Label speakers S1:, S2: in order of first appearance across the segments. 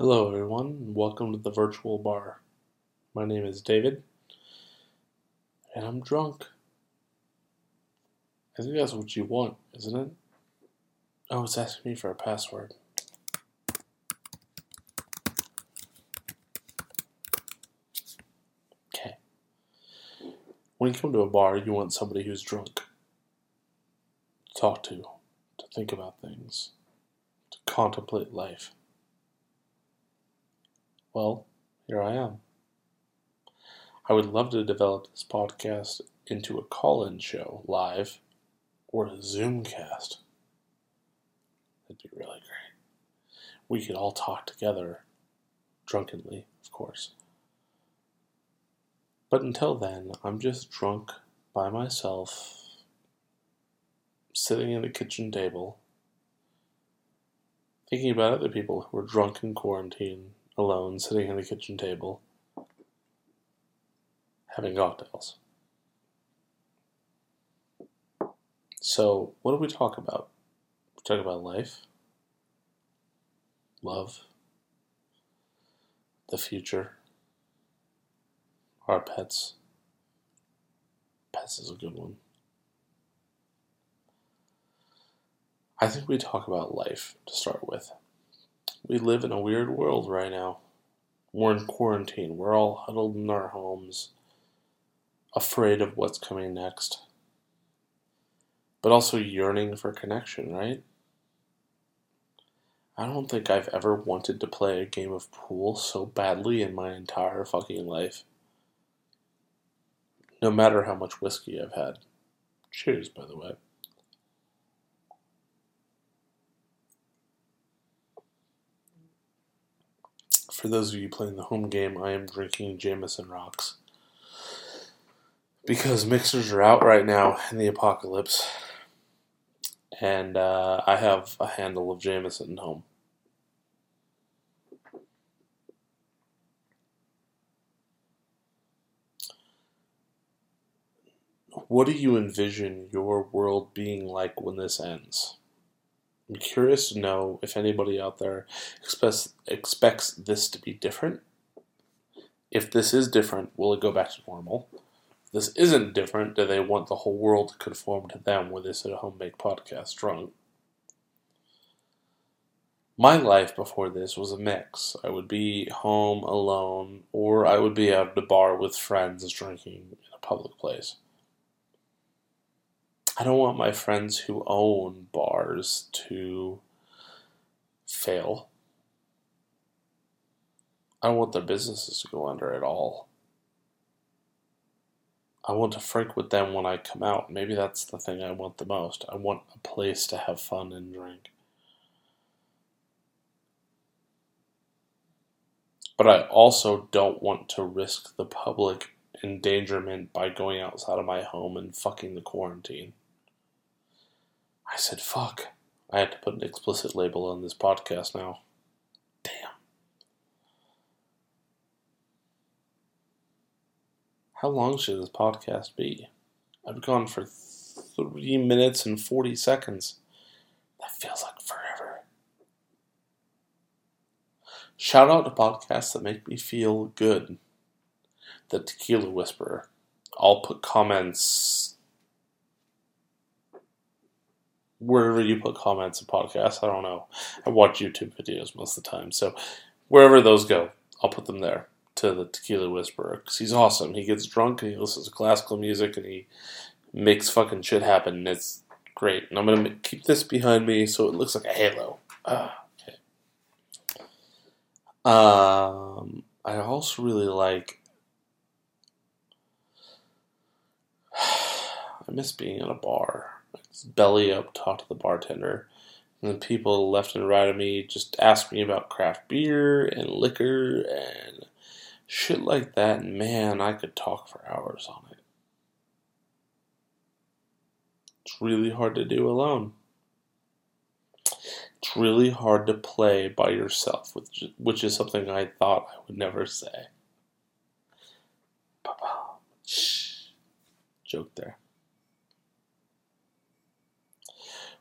S1: Hello, everyone, and welcome to the virtual bar. My name is David, and I'm drunk. I think that's what you want, isn't it? Oh, it's asking me for a password. Okay. When you come to a bar, you want somebody who's drunk to talk to, to think about things, to contemplate life. Well, here I am. I would love to develop this podcast into a call in show live or a Zoomcast. That'd be really great. We could all talk together, drunkenly, of course. But until then, I'm just drunk by myself, sitting at a kitchen table, thinking about other people who are drunk in quarantine alone, sitting at a kitchen table, having cocktails. So, what do we talk about? We talk about life, love, the future, our pets. Pets is a good one. I think we talk about life to start with. We live in a weird world right now. We're in quarantine. We're all huddled in our homes, afraid of what's coming next, but also yearning for connection, right? I don't think I've ever wanted to play a game of pool so badly in my entire fucking life. No matter how much whiskey I've had. Cheers, by the way. For those of you playing the home game, I am drinking Jameson Rocks. Because mixers are out right now in the apocalypse. And uh, I have a handle of Jameson at home. What do you envision your world being like when this ends? I'm curious to know if anybody out there expects, expects this to be different. If this is different, will it go back to normal? If this isn't different, do they want the whole world to conform to them when they sit at home make podcasts drunk? My life before this was a mix. I would be home alone, or I would be out at a bar with friends drinking in a public place. I don't want my friends who own bars to fail. I don't want their businesses to go under at all. I want to freak with them when I come out. Maybe that's the thing I want the most. I want a place to have fun and drink. But I also don't want to risk the public endangerment by going outside of my home and fucking the quarantine. I said, fuck. I had to put an explicit label on this podcast now. Damn. How long should this podcast be? I've gone for three minutes and 40 seconds. That feels like forever. Shout out to podcasts that make me feel good. The Tequila Whisperer. I'll put comments wherever you put comments and podcasts. I don't know. I watch YouTube videos most of the time, so wherever those go, I'll put them there to the Tequila Whisperer because he's awesome. He gets drunk and he listens to classical music and he makes fucking shit happen. And it's great. And I'm gonna keep this behind me so it looks like a halo. Ah, okay. Um, I also really like. I miss being in a bar belly up, talk to the bartender. And the people left and right of me just ask me about craft beer and liquor and shit like that. And man, I could talk for hours on it. It's really hard to do alone. It's really hard to play by yourself, which, which is something I thought I would never say. Shh. Joke there.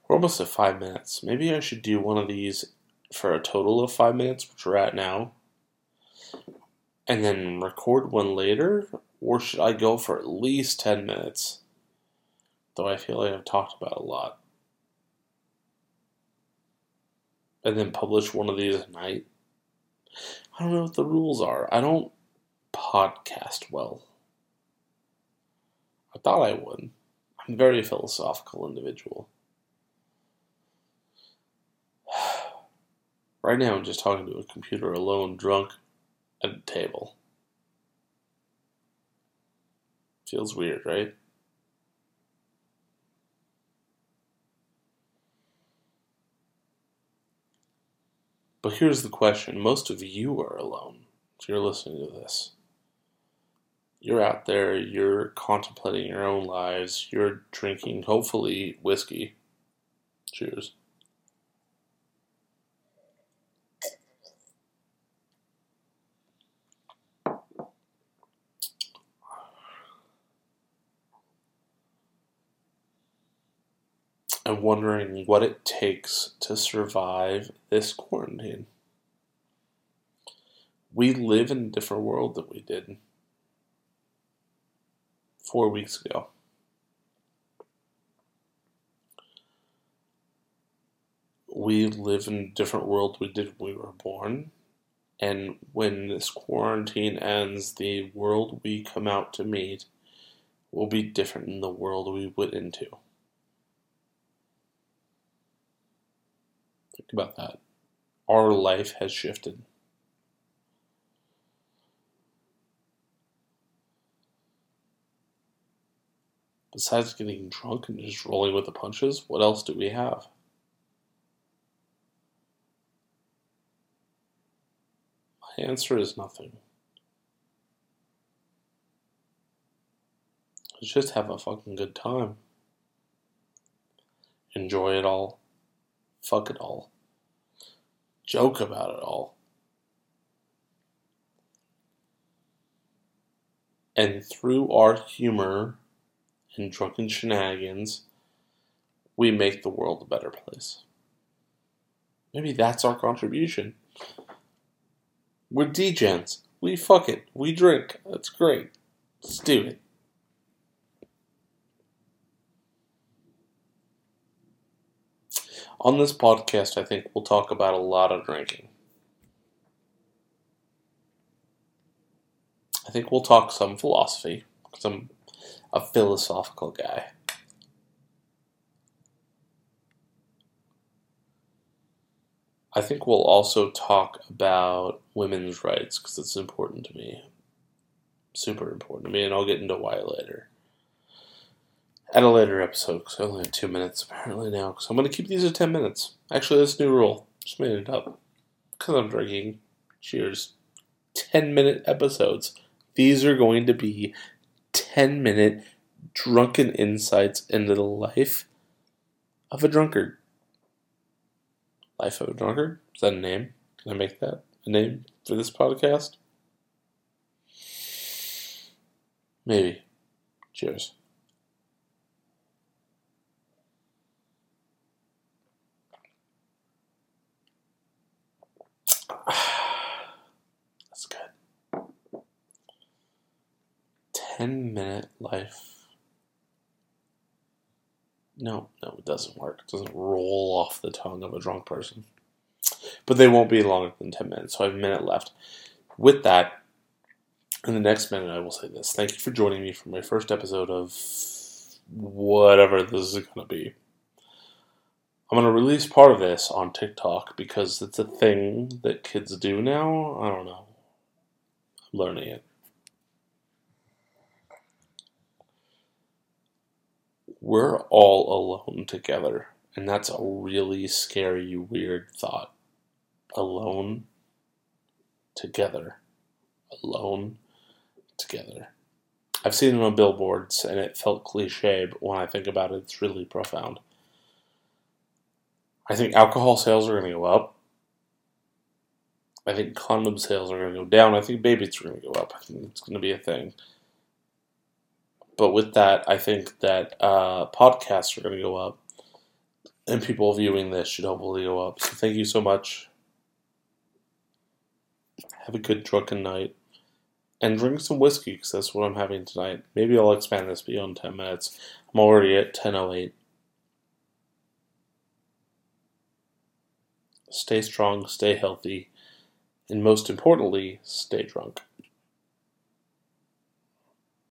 S1: We're almost at five minutes. Maybe I should do one of these for a total of five minutes, which we're at now, and then record one later? Or should I go for at least 10 minutes? Though I feel like I've talked about a lot. And then publish one of these a night? I don't know what the rules are. I don't podcast well. I thought I would. I'm a very philosophical individual. Right now, I'm just talking to a computer alone, drunk, at a table. Feels weird, right? But here's the question most of you are alone if you're listening to this. You're out there, you're contemplating your own lives, you're drinking, hopefully, whiskey. Cheers. And wondering what it takes to survive this quarantine. We live in a different world than we did four weeks ago. We live in a different world we did when we were born. And when this quarantine ends, the world we come out to meet will be different than the world we went into. About that. Our life has shifted. Besides getting drunk and just rolling with the punches, what else do we have? My answer is nothing. Let's just have a fucking good time. Enjoy it all fuck it all, joke about it all. And through our humor and drunken shenanigans, we make the world a better place. Maybe that's our contribution. We're degens. We fuck it. We drink. That's great. Let's do it. On this podcast, I think we'll talk about a lot of drinking. I think we'll talk some philosophy, because I'm a philosophical guy. I think we'll also talk about women's rights because it's important to me. Super important to me, and I'll get into why later at a later episode because I only have two minutes apparently now. Because I'm going to keep these at 10 minutes. Actually, that's new rule. Just made it up. Because I'm drinking. Cheers. 10 minute episodes. These are going to be 10 minute drunken insights into the life of a drunkard. Life of a drunkard? Is that a name? Can I make that a name for this podcast? Maybe. Cheers. That's good. 10 minute life. No, no, it doesn't work. It doesn't roll off the tongue of a drunk person. But they won't be longer than 10 minutes, so I have a minute left. With that, in the next minute, I will say this. Thank you for joining me for my first episode of whatever this is going to be. I'm going to release part of this on TikTok because it's a thing that kids do now. I don't know. I'm learning it. We're all alone together, and that's a really scary, weird thought. Alone together. Alone together. I've seen it on billboards, and it felt cliche, but when I think about it, it's really profound. I think alcohol sales are going to go up. I think condom sales are going to go down. I think babies are going to go up. I think it's going to be a thing. But with that, I think that uh, podcasts are going to go up, and people viewing this should hopefully go up. So thank you so much have a good drunken night, and drink some whiskey because that's what I'm having tonight. Maybe I'll expand this beyond 10 minutes. I'm already at 10.08. Stay strong, stay healthy, and most importantly, stay drunk.